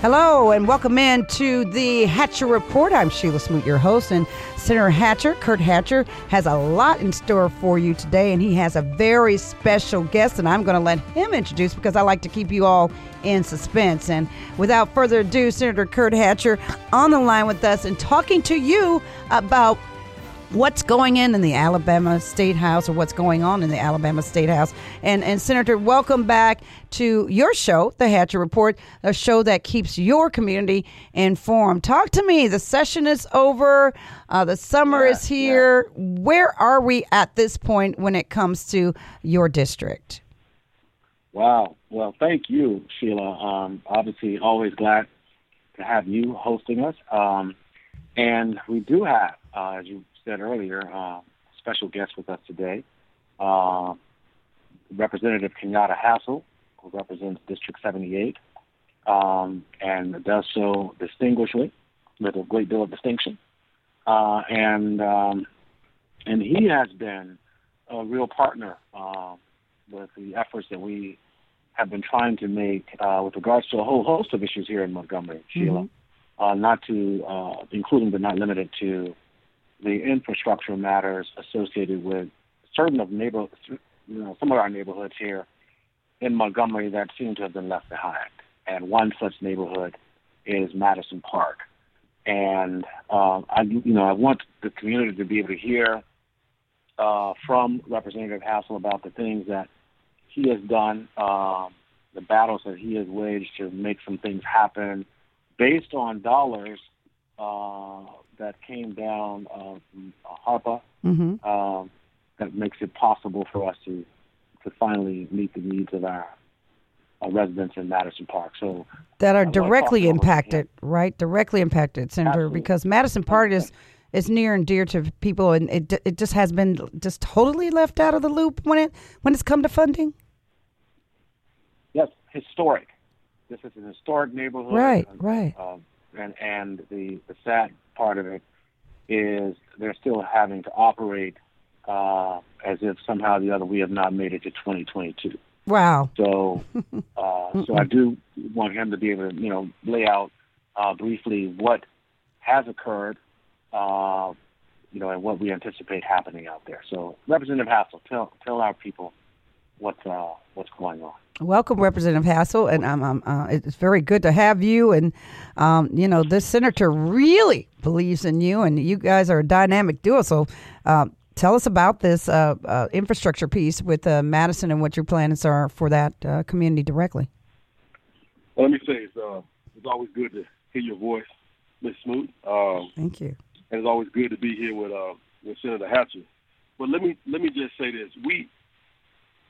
Hello and welcome in to the Hatcher Report. I'm Sheila Smoot, your host, and Senator Hatcher, Kirk Hatcher, has a lot in store for you today, and he has a very special guest, and I'm going to let him introduce because I like to keep you all in suspense. And without further ado, Senator Kirk Hatcher on the line with us and talking to you about what's going in in the Alabama State House or what's going on in the Alabama State House. And and Senator, welcome back to your show, The Hatcher Report, a show that keeps your community informed. Talk to me. The session is over. Uh, the summer Yeah, is here. Where are we at this point when it comes to your district? Wow. Well, thank you, Sheila. Um, obviously, always glad to have you hosting us. Um, and we do have, uh, as you said earlier, uh, special guest with us today, uh, Representative Kenyatta Hassell, who represents District 78, um, and does so distinguishedly with a great deal of distinction. Uh, and um, and he has been a real partner uh, with the efforts that we have been trying to make uh, with regards to a whole host of issues here in Montgomery, Sheila. Uh, not to, uh, including but not limited to, the infrastructure matters associated with certain of neighbor, you know, some of our neighborhoods here in Montgomery that seem to have been left behind. And one such neighborhood is Madison Park. And uh, I, you know, I want the community to be able to hear uh, from Representative Hassell about the things that he has done, um, the battles that he has waged to make some things happen based on dollars uh, that came down uh, from ARPA Mm-hmm. um, that makes it possible for us to to finally meet the needs of our, our residents in Madison Park. So That are directly impacted, right? Directly impacted, Senator, Absolutely. because Madison Park is is near and dear to people, and it it just has been just totally left out of the loop when it when it's come to funding. yes, historic. This is an historic neighborhood. Right, and, right. Um, and and the the sad part of it is they're still having to operate uh, as if somehow or the other we have not made it to 2022. Wow. So, uh, so I do want him to be able to, you know, lay out uh, briefly what has occurred, uh, you know, and what we anticipate happening out there. So, Representative Hassell, tell tell our people what's uh, what's going on. Welcome, Representative Hassell, and um, um, uh, it's very good to have you. And um, you know, this senator really believes in you, and you guys are a dynamic duo. So, uh, tell us about this uh, uh, infrastructure piece with uh, Madison and what your plans are for that uh, community directly. Well, let me say it's uh, it's always good to hear your voice, Miss Smoot, um, Thank you. and it's always good to be here with uh, with Senator Hatcher. But let me let me just say this: we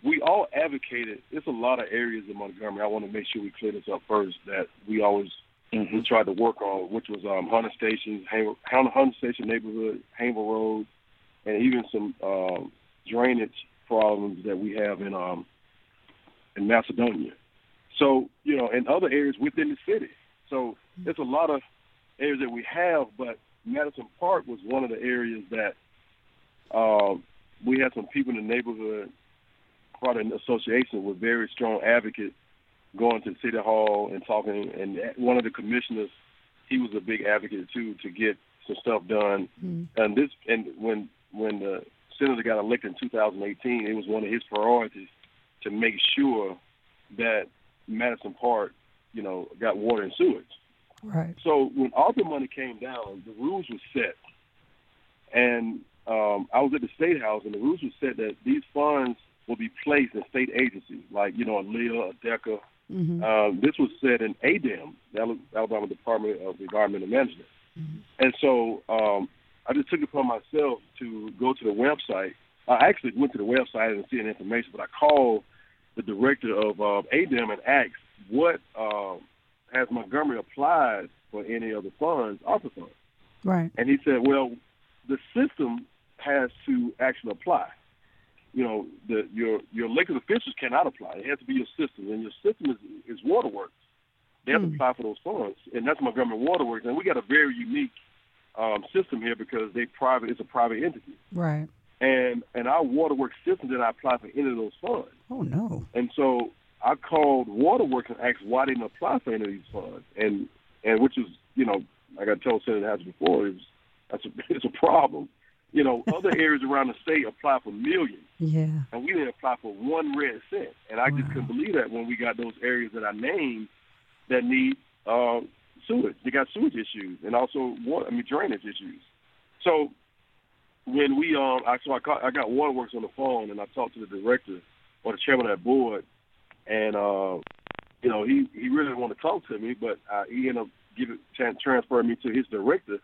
we all advocated. There's a lot of areas in Montgomery. I want to make sure we clear this up first. That we always we tried to work on, which was um, Hunter Station, Haver- Hunter Station neighborhood, Havel Road, and even some um, drainage problems that we have in um, in Macedonia. So, you know, in other areas within the city. So there's a lot of areas that we have, but Madison Park was one of the areas that um, we had some people in the neighborhood, part of the association, with very strong advocates going to City Hall and talking. And one of the commissioners, he was a big advocate too to get some stuff done. And this, and when when the senator got elected in 2018, it was one of his priorities to make sure that Madison Park, you know, got water and sewage. Right. So when all the money came down, the rules were set, and um, I was at the state house, and the rules were set that these funds will be placed in state agencies like you know, ALEA, a DECA. Um, this was said in ADEM, the Alabama Department of Environmental Management, and so um, I just took it upon myself to go to the website. I actually went to the website and see information, but I called the director of uh, ADEM and asked what um, has Montgomery applied for any of the funds, ARPA funds. Right. And he said, well, the system has to actually apply. You know, the, your your elected officials cannot apply. It has to be your system, and your system is, is Waterworks. They have to apply for those funds, and that's Montgomery Waterworks. And we got a very unique um, system here because they private. It's a private entity, Right. and and our Waterworks system did not apply for any of those funds. Oh no. And so I called Waterworks and asked why they didn't apply for any of these funds, and and which is you know like I told Senator Hatch before, it's that's a, it's a problem. You know, other areas around the state apply for millions. Yeah. And we didn't apply for one red cent. And I wow. just couldn't believe that when we got those areas that I named that need uh, sewage. They got sewage issues and also water, I mean drainage issues. So when we um, I so I, caught, I got Waterworks on the phone and I talked to the director or the chairman of that board, and uh, you know he he really didn't want to talk to me, but uh, he ended up giving transferring me to his director,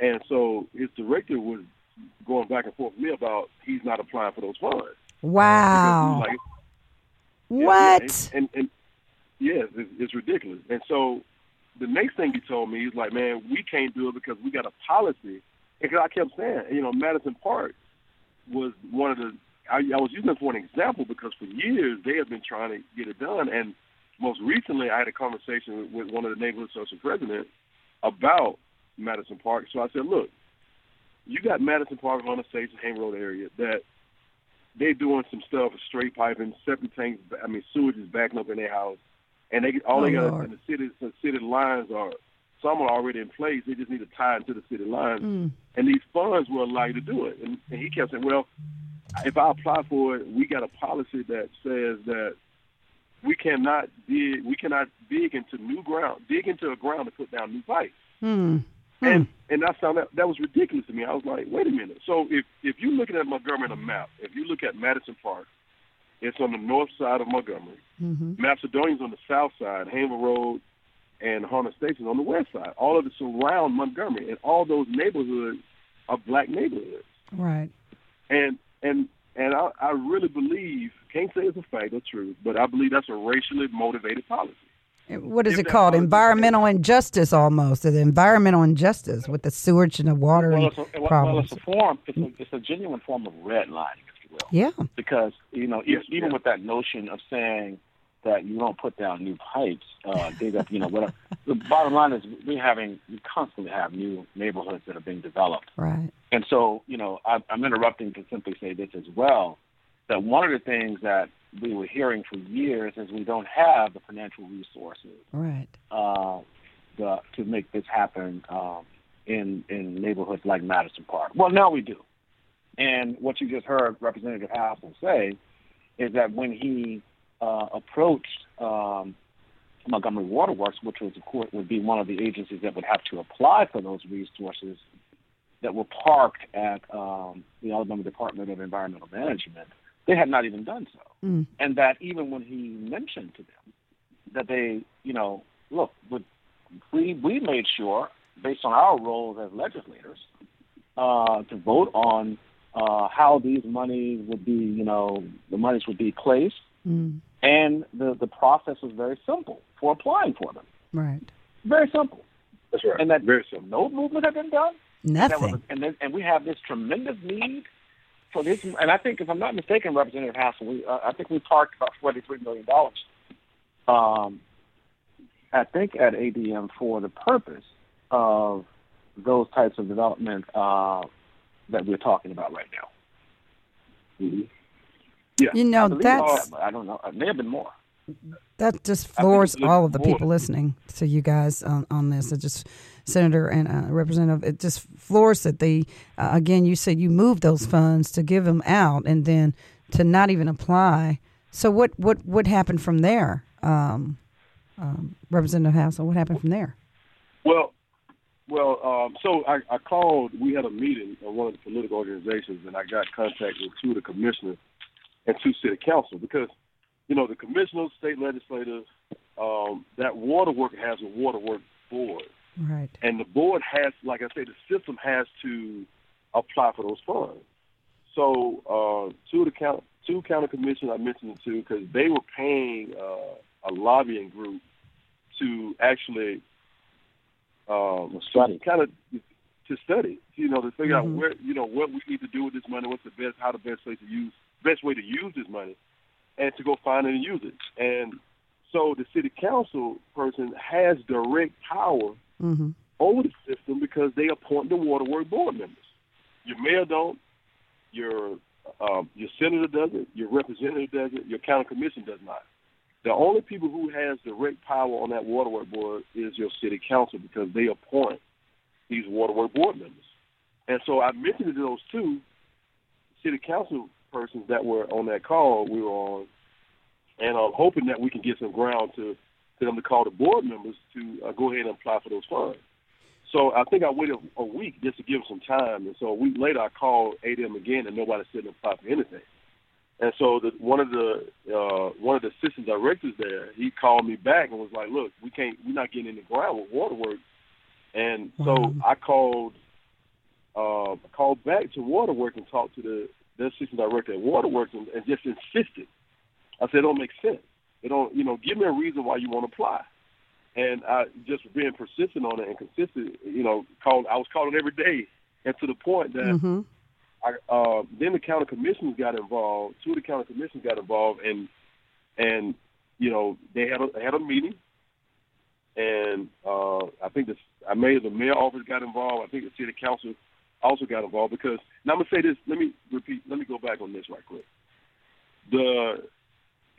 and so his director was going back and forth with me about he's not applying for those funds. Wow. Like, what? Yeah, and, and, and yes, yeah, it's, it's ridiculous. And so the next thing he told me, he's like, man, we can't do it because we got a policy. And I kept saying, you know, Madison Park was one of the, I, I was using it for an example because for years they have been trying to get it done. And most recently I had a conversation with one of the neighborhood association presidents about Madison Park. So I said, look, you got Madison Park on the Station Hamm Road area that they're doing some stuff, straight piping, septic tanks. I mean, sewage is backing up in their house, and they all oh, they got in the city, the city lines are some are already in place. They just need to tie into the city lines, mm. and these funds will allow you to do it. And, and he kept saying, well, if I apply for it, we got a policy that says that we cannot dig, we cannot dig into new ground, dig into a ground to put down new pipes. Mm. And hmm. and I found that that was ridiculous to me. I was like, wait a minute. So if if you're looking at Montgomery on a map, if you look at Madison Park, it's on the north side of Montgomery. Mm-hmm. Macedonia's on the south side, Hamer Road, and Hunter Station on the west side. All of it surround Montgomery, and all those neighborhoods are black neighborhoods. Right. And and and I, I really believe, can't say it's a fact or truth, but I believe that's a racially motivated policy. What is it called? Environmental injustice, almost. The environmental injustice with the sewage and the water well, it's a, well, it's a form. It's a, it's a genuine form of redlining, if you will. Yeah. Because you know, yes, even yeah. with that notion of saying that you don't put down new pipes, uh, dig up, you know, whatever. the bottom line is we having we constantly have new neighborhoods that are being developed. Right. And so, you know, I, I'm interrupting to simply say this as well. That one of the things that we were hearing for years is we don't have the financial resources right uh, the, to make this happen um, in in neighborhoods like Madison Park. Well, now we do. And what you just heard Representative Hassell say is that when he uh, approached um, Montgomery Waterworks, which was of course would be one of the agencies that would have to apply for those resources that were parked at um, the Alabama Department of Environmental Management, they had not even done so. Mm. And that even when he mentioned to them that they, you know, look, we we made sure, based on our roles as legislators, uh, to vote on uh, how these monies would be, you know, the monies would be placed, mm. and the the process was very simple for applying for them. Right. Very simple. That's right. And that very simple. No movement had been done. Nothing. And, was, and, then, and we have this tremendous need for this, and I think if I'm not mistaken, Representative Hassell, we uh, I think we parked about forty three million dollars. Um, I think at ADEM for the purpose of those types of development uh, that we're talking about right now. Mm-hmm. Yeah, you know that's. I don't know. It may have been more. That just floors all of the people listening to you guys on, on this. It just Senator and uh, Representative, it just floors that the uh, again you said you moved those funds to give them out and then to not even apply. So what what what happened from there, um, um, Representative Hassell? What happened from there? Well, well, um, so I, I called. We had a meeting of one of the political organizations, and I got contact with two of the commissioners and two city council because you know the commissioners, state legislators, um, that water work has a water work board. Right. And the board has, like I say, the system has to apply for those funds. So uh, two of the count, two county commissions I mentioned it to because they were paying uh, a lobbying group to actually um, study, kind of to study, you know, to figure mm-hmm. out where, you know, what we need to do with this money, what's the best, how the best way to use, best way to use this money, and to go find it and use it. And so the city council person has direct power mm-hmm. over the system because they appoint the waterworks board members. Your mayor don't, your um, your senator doesn't, your representative doesn't, your county commission does not. The only people who has direct power on that waterwork board is your city council because they appoint these waterwork board members. And so I mentioned to those two city council persons that were on that call we were on, and I'm hoping that we can get some ground to, to them to call the board members to uh, go ahead and apply for those funds. So I think I waited a week just to give them some time, and so a week later I called ADEM again, and nobody said to apply for anything. And so the, one of the uh, one of the assistant directors there, he called me back and was like, "Look, we can't, we're not getting in the ground with waterworks." And so Wow. I called, uh, called back to Waterworks and talked to the, the assistant director at Waterworks and, and just insisted. I said, "It don't make sense. It don't, you know, give me a reason why you want to apply." And I just being persistent on it and consistent, you know, called. I was calling every day, and to the point that Mm-hmm. I, uh, then the county commissioners got involved. Two of the county commissioners got involved, and and you know they had a they had a meeting, and uh, I think the I made the mayor office got involved. I think the city council also got involved because now I'm gonna say this. Let me repeat. Let me go back on this right quick. The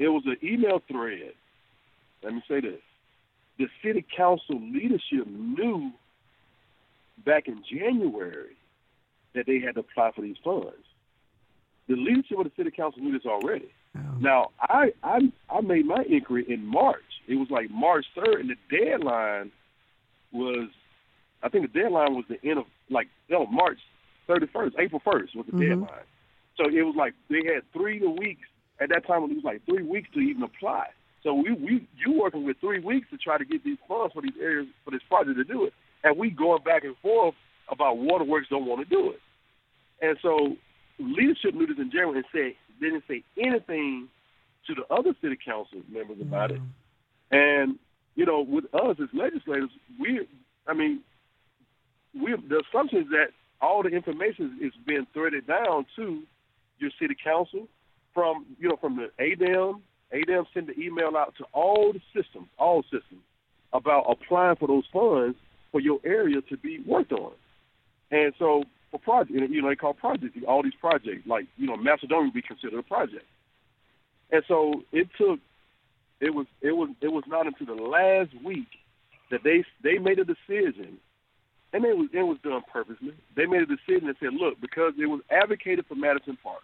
there was an email thread. Let me say this. The city council leadership knew back in January that they had to apply for these funds. The leadership of the city council knew this already. Oh. Now, I, I I made my inquiry in March. It was like March third, and the deadline was, I think the deadline was the end of like no March thirty first, April first was the Mhm. deadline. So it was like they had three weeks at that time. It was like three weeks to even apply. So we we you working with three weeks to try to get these funds for these areas for this project to do it, and we going back and forth about waterworks don't want to do it. And so leadership knew this in January and said didn't say anything to the other city council members about it. Mm-hmm. And you know, with us as legislators, we I mean, we the assumption is that all the information is being threaded down to your city council from you know from the ADEM. ADEM send the email out to all the systems, all systems, about applying for those funds for your area to be worked on. And so for project, you know, they call projects all these projects. Like you know, Macedonia would be considered a project. And so it took. It was it was it was not until the last week that they they made a decision, and it was it was done purposely. They made a decision and said, look, because it was advocated for Madison Park,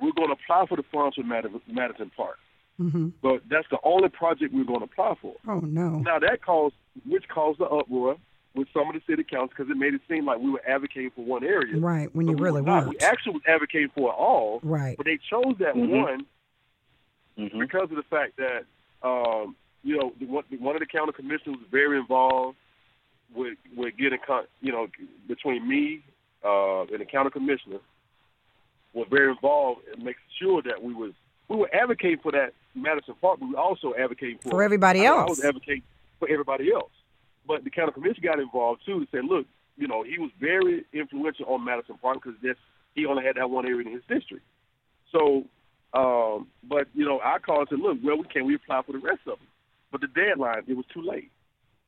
we're going to apply for the funds for Madison, Madison Park. Mm-hmm. But that's the only project we're going to apply for. Oh no. Now that caused, which caused the uproar with some of the city councils because it made it seem like we were advocating for one area. Right, when you we really were not. We actually was advocating for it all, Right. but they chose that Mhm. one Mm-hmm. because of the fact that um, you know the, one, one of the county commissioners was very involved with with getting con- you know between me uh, and the county commissioner were very involved in making sure that we was we were advocating for that Madison Park, but we were also advocating for For everybody I, I was advocating for everybody else, but the county commission got involved too to say, look, you know, he was very influential on Madison Park because that's he only had that one area in his district. So, um, but you know, I called and said, look, well, we can we apply for the rest of them? But the deadline, it was too late.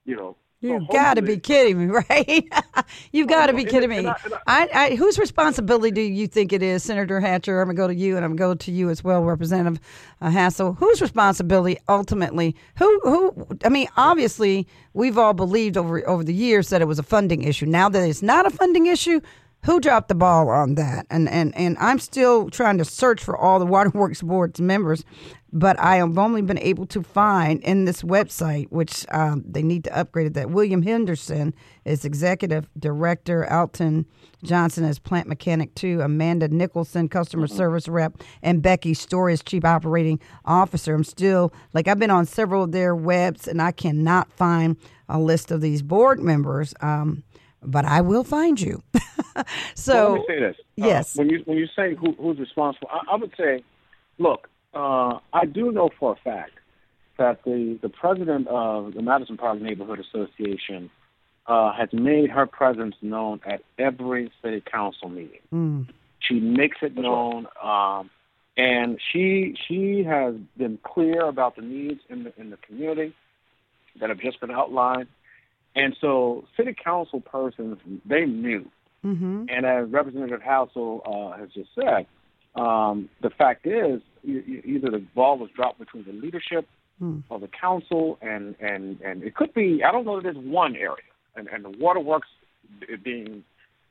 You know, So You've got to be kidding me, right? You've got to be kidding and me. I- and I, I, whose responsibility do you think it is, Senator Hatcher? I'm going to go to you, and I'm going to go to you as well, Representative uh, Hassell. Whose responsibility ultimately? Who? Who? I mean, obviously, we've all believed over over the years that it was a funding issue. Now that it's not a funding issue, who dropped the ball on that? And and and I'm still trying to search for all the Waterworks Board's members, but I have only been able to find in this website, which um, they need to upgrade it. That William Henderson is executive director, Alton Johnson is plant mechanic two, Amanda Nicholson customer service rep, and Becky Story is chief operating officer. I'm still like I've been on several of their webs, and I cannot find a list of these board members. Um, but I will find you. so well, let me say this. Uh, yes. when you when you say who, who's responsible, I, I would say, look, uh, I do know for a fact that the the president of the Madison Park Neighborhood Association uh, has made her presence known at every city council meeting. Mm. She makes it known, um, and she she has been clear about the needs in the in the community that have just been outlined. And so, city council persons they knew hmm and as Representative Hassell uh, has just said, Um, the fact is, you, you, either the ball was dropped between the leadership Hmm. of the council, and and and it could be. I don't know that there's one area, and and the waterworks being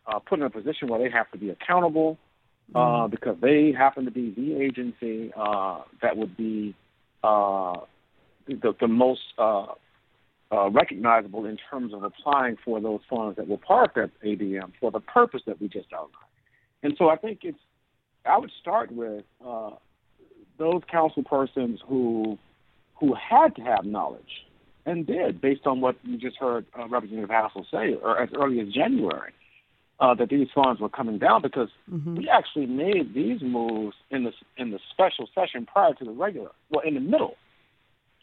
uh, put in a position where they have to be accountable uh, because they happen to be the agency uh, that would be uh, the, the most uh, uh, recognizable in terms of applying for those funds that were part of that ADEM for the purpose that we just outlined. And so I think it's, I would start with uh, those council persons who who had to have knowledge and did, based on what you just heard uh, Representative Hassell say, or as early as January, uh, that these funds were coming down because Mm-hmm. we actually made these moves in the in the special session prior to the regular. Well, in the middle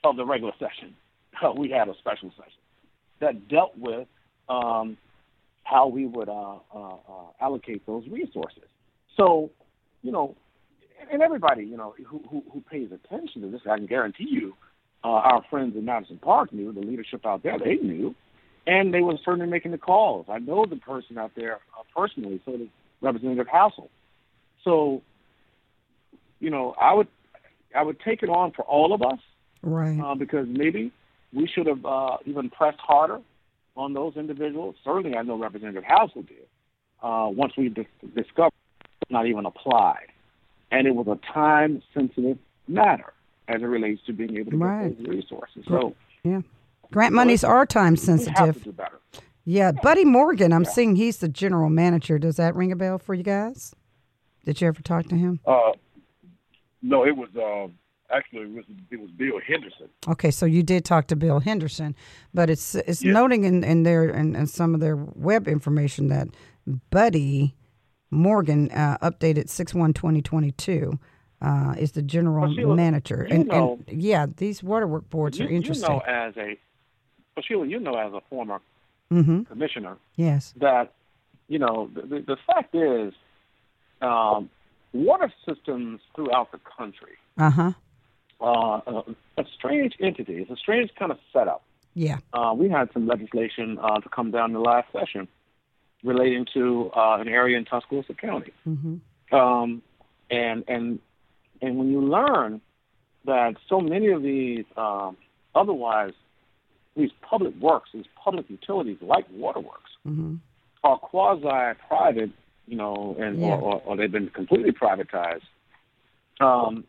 of the regular session, we had a special session that dealt with um, how we would uh, uh, uh, allocate those resources. So, you know, and everybody, you know, who, who, who pays attention to this, I can guarantee you, uh, our friends in Madison Park knew, the leadership out there, they knew, and they were certainly making the calls. I know the person out there uh, personally, so does Representative Hassell. So, you know, I would I would take it on for all of us Right. uh, because maybe we should have uh, even pressed harder on those individuals. Certainly, I know Representative Hassell did. Uh, once we dis- discovered not even applied, and it was a time-sensitive matter as it relates to being able to Right. get those resources. So yeah. Grant monies are time we have to sensitive. Yeah, Buddy Morgan, I'm seeing he's the general manager. Does that ring a bell for you guys? Did you ever talk to him? Uh, no, it was um, actually it was it was Bill Henderson. Okay, so you did talk to Bill Henderson, but it's it's Yeah. noting in, in their in, in some of their web information that Buddy Morgan uh, updated six one twenty twenty two uh, is the general Sheila, manager, and, know- and yeah, these waterwork boards You, are you interesting. know, as a well, Sheila, you know, as a former mm-hmm. commissioner, Yes. that you know the, the, the fact is um, water systems throughout the country Uh huh. uh, a, a strange entity. It's a strange kind of setup. Yeah. Uh, we had some legislation uh, to come down the last session relating to uh, an area in Tuscaloosa County, Mm-hmm. um, and and and when you learn that so many of these um, otherwise these public works, these public utilities like waterworks, Mm-hmm. are quasi-private, you know, and Yeah. or, or, or they've been completely privatized. Um,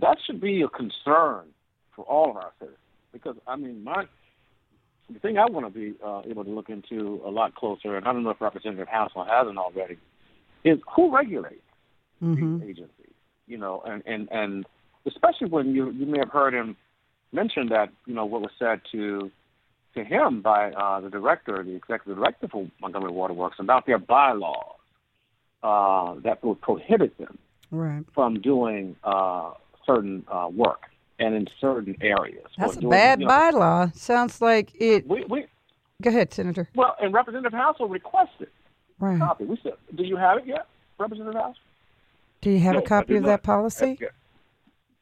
that should be a concern for all of our citizens, because I mean, my the thing I want to be uh, able to look into a lot closer, and I don't know if Representative Hassell hasn't already, is who regulates Mm-hmm. these agencies, you know, and and and especially when you you may have heard him mention that you know what was said to to him by uh, the director, the executive director for Montgomery Waterworks, about their bylaws uh, that would prohibit them Right. from doing uh, certain uh, work and in certain areas. or That's a bad you know, bylaw. Sounds like it. We, we, Go ahead, Senator. well, and Representative Hassell requested a Right. copy. We said, do you have it yet, Representative Hassell? Do you have No, a I copy of not. that policy? I,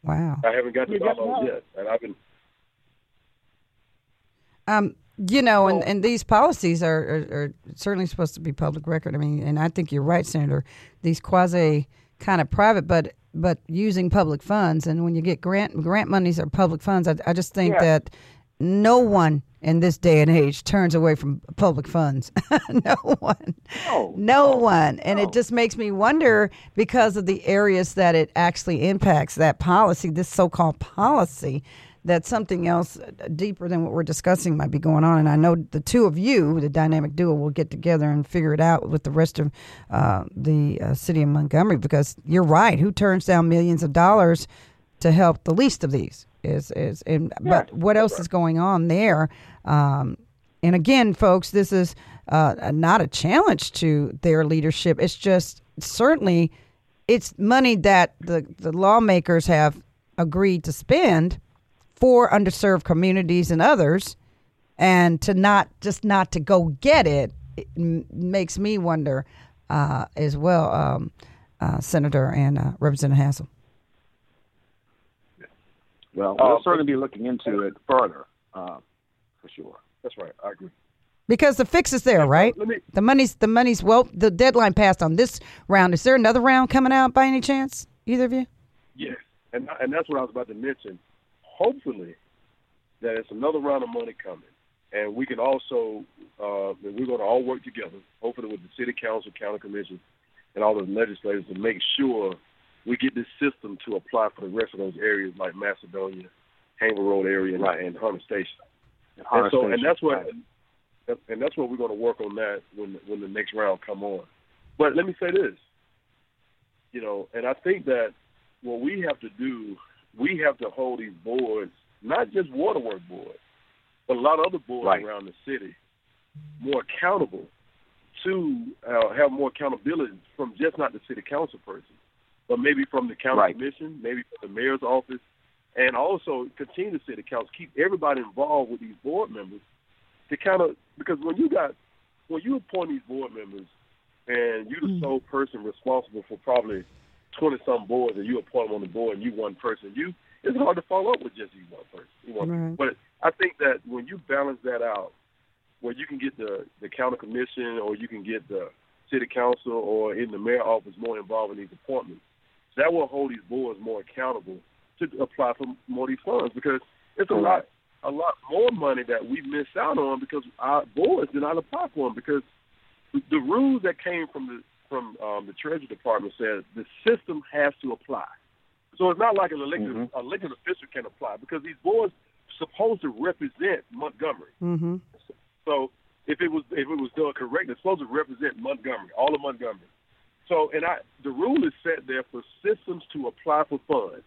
Wow. I haven't got the You bylaws yet, and I've been Um, you know, and, and these policies are, are, are certainly supposed to be public record. I mean, and I think you're right, Senator. These quasi kind of private, but but using public funds, and when you get grant grant monies or public funds, I, I just think Yeah. that no one in this day and age turns away from public funds. no one. No. No one. And no. it just makes me wonder because of the areas that it actually impacts that policy, this so called policy, that something else deeper than what we're discussing might be going on. And I know the two of you, the dynamic duo, will get together and figure it out with the rest of uh, the uh, city of Montgomery because you're right. Who turns down millions of dollars to help the least of these? Is, is and, but what else is going on there? Um, and again, folks, this is uh, not a challenge to their leadership. It's just certainly it's money that the, the lawmakers have agreed to spend for underserved communities and others, and to not just not to go get it, it makes me wonder uh, as well, um, uh, Senator and uh, Representative Hassell. Well, Uh, we'll certainly be looking into it further, uh, for sure. that's right. I agree. Because the fix is there, right? Let me The money's the money's well. The deadline passed on this round. Is there another round coming out by any chance? Either of you? Yes, and and that's what I was about to mention. Hopefully, that it's another round of money coming, and we can also uh, we're going to all work together, hopefully with the city council, county commission, and all the legislators to make sure we get this system to apply for the rest of those areas like Macedonia, Hanger Road area, and, Right. and Hunter Station. And, And so, Station, and that's what, right. and that's what we're going to work on that when when the next round come on. But let me say this, you know, and I think that what we have to do, we have to hold these boards, not just waterwork boards, but a lot of other boards Right. around the city, more accountable to uh, have more accountability from just not the city council person, but maybe from the county Right. commission, maybe from the mayor's office, and also continue the city council, keep everybody involved with these board members to kind of because when you got when you appoint these board members and you're the sole person responsible for probably twenty some boards and you appoint them on the board and you one person, you it's hard to follow up with just you one person. You one Right. But I think that when you balance that out, where you can get the the county commission or you can get the city council or in the mayor office more involved in these appointments, that will hold these boards more accountable to apply for more of these funds because it's a lot a lot more money that we miss out on because our boards did not apply for them because the- the rules that came from the from um, the Treasury Department said the system has to apply. So it's not like an elected Mhm. elected official can apply because these boards supposed to represent Montgomery. Mm-hmm. So if it was if it was done correct, it's supposed to represent Montgomery, all of Montgomery. So and I the rule is set there for systems to apply for funds.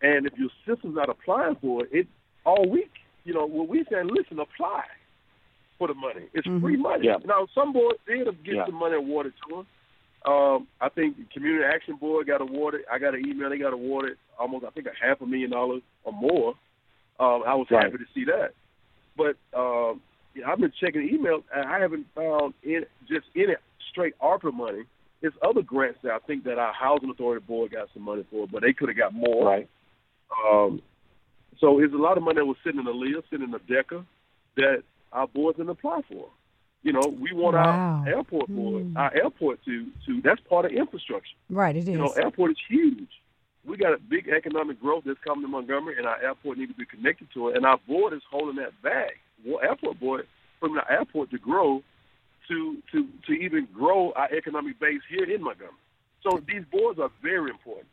And if your system's not applying for it, it all week, you know, we saying, listen, apply for the money. It's Mhm. free money. Yeah. Now some boards did get Yeah. some money awarded to them. Um, I think the Community Action Board got awarded. I got an email. They got awarded almost, I think, a half a million dollars or more. Um, I was Right. happy to see that. But um, yeah, I've been checking emails, and I haven't found in just any straight ARPA money. It's other grants that I think that our Housing Authority Board got some money for, but they could have got more. Right. Um, so it's a lot of money that was sitting in the LEA, sitting in the DECA, that our boards didn't apply for. You know, we want Wow. our airport board, Mm. our airport to to that's part of infrastructure. Right, it is. You know, airport is huge. We got a big economic growth that's coming to Montgomery, and our airport needs to be connected to it. And our board is holding that back. Well, airport board from the airport to grow, to to to even grow our economic base here in Montgomery. So these boards are very important.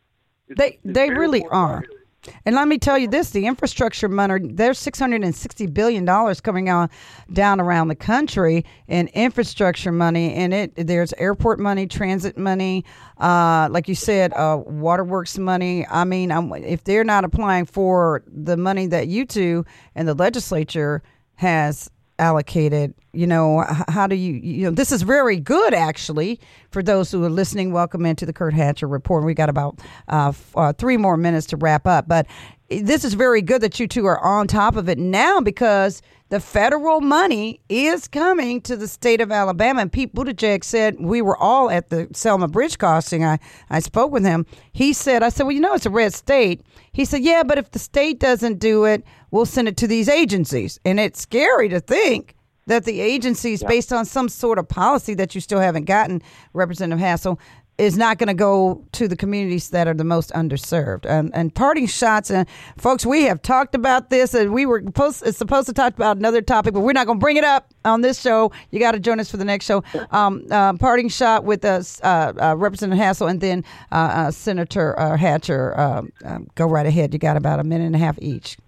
It's- They- it's they really important are. area. And let me tell you this: the infrastructure money. There's 660 billion dollars coming on down around the country in infrastructure money, and it there's airport money, transit money, uh, like you said, uh, waterworks money. I mean, I'm, if they're not applying for the money that you two and the legislature has allocated you know how do you you know this is very good actually for those who are listening welcome into the kirk hatcher report we got about uh, f- uh, three more minutes to wrap up but this is very good that you two are on top of it now because the federal money is coming to the state of Alabama. And Pete Buttigieg said we were all at the Selma Bridge crossing. I, I spoke with him. He said, I said, well, you know, it's a red state. He said, yeah, but if the state doesn't do it, we'll send it to these agencies. And it's scary to think that the agencies, based on some sort of policy that you still haven't gotten, Representative Hassell, is not going to go to the communities that are the most underserved. And, and parting shots, and folks, we have talked about this, and we were supposed, supposed to talk about another topic, but we're not going to bring it up on this show. You got to join us for the next show. Um, uh, parting shot with us, uh, uh, Representative Hassel, and then uh, uh, Senator uh, Hatcher. Um, go right ahead. You got about a minute and a half each.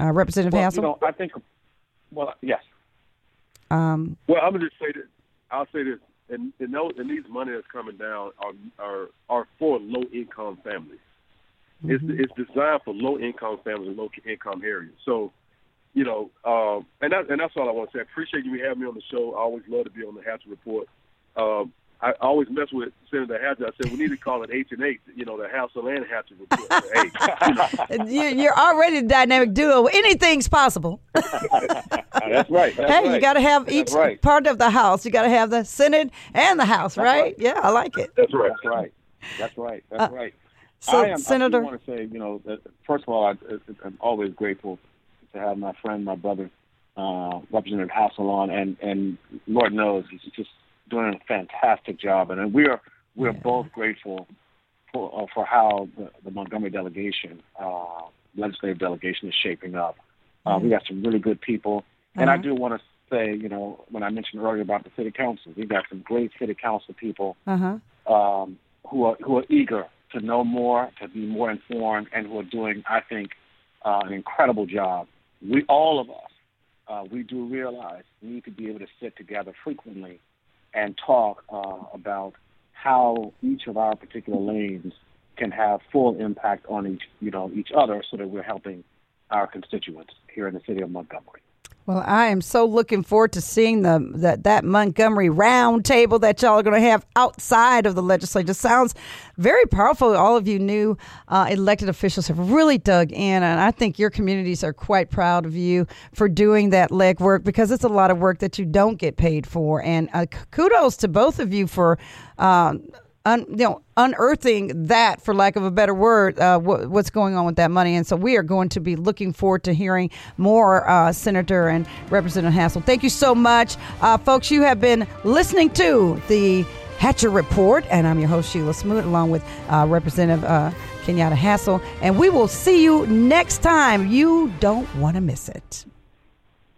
Uh, Representative Well, Hassell. you know, I think. Well, yes. um, Well, I'm gonna just say this. I'll say this, and and, those, and these money that's coming down are are are for low income families. It's it's designed for low income families and low income areas. So, you know, um, and that, and that's all I want to say. I appreciate you having me on the show. I always love to be on the Hatcher Report. Um, I always mess with Senator Hatcher. I said we need to call it H and H. You know, the Hassell and Hatcher Report. You, you're already a dynamic duo. Anything's possible. That's right. That's hey, you got to have each right. part of the house. You got to have the Senate and the House, right? right. Yeah, I like it. that's right. That's right. That's right. That's Uh, right. So, I am, Senator, I want to say, you know, first of all, I, I'm always grateful to have my friend, my brother, uh, Representative Hassell on, and and Lord knows he's just doing a fantastic job, and we are we are Yeah. both grateful for uh, for how the, the Montgomery delegation, uh, legislative delegation, is shaping up. Uh, We got some really good people, and I Uh-huh. do want to say, you know, when I mentioned earlier about the city council, we've got some great city council people Uh huh. um, who are who are eager to know more, to be more informed, and who are doing, I think, uh, an incredible job. We all of us, uh, we do realize we need to be able to sit together frequently and talk uh, about how each of our particular lanes can have full impact on each, you know, each other, so that we're helping our constituents here in the city of Montgomery. Well, I am so looking forward to seeing the that that Montgomery round table that y'all are going to have outside of the legislature. Sounds very powerful. All of you new uh, elected officials have really dug in, and I think your communities are quite proud of you for doing that legwork because it's a lot of work that you don't get paid for. And uh, kudos to both of you for. Um, un, you know, unearthing that, for lack of a better word, uh, wh- what's going on with that money. And so we are going to be looking forward to hearing more, uh, Senator and Representative Hassell. Thank you so much, uh, folks. You have been listening to the Hatcher Report, and I'm your host Sheila Smoot, along with uh, Representative uh, Kenyatta Hassel. And we will see you next time. You don't want to miss it.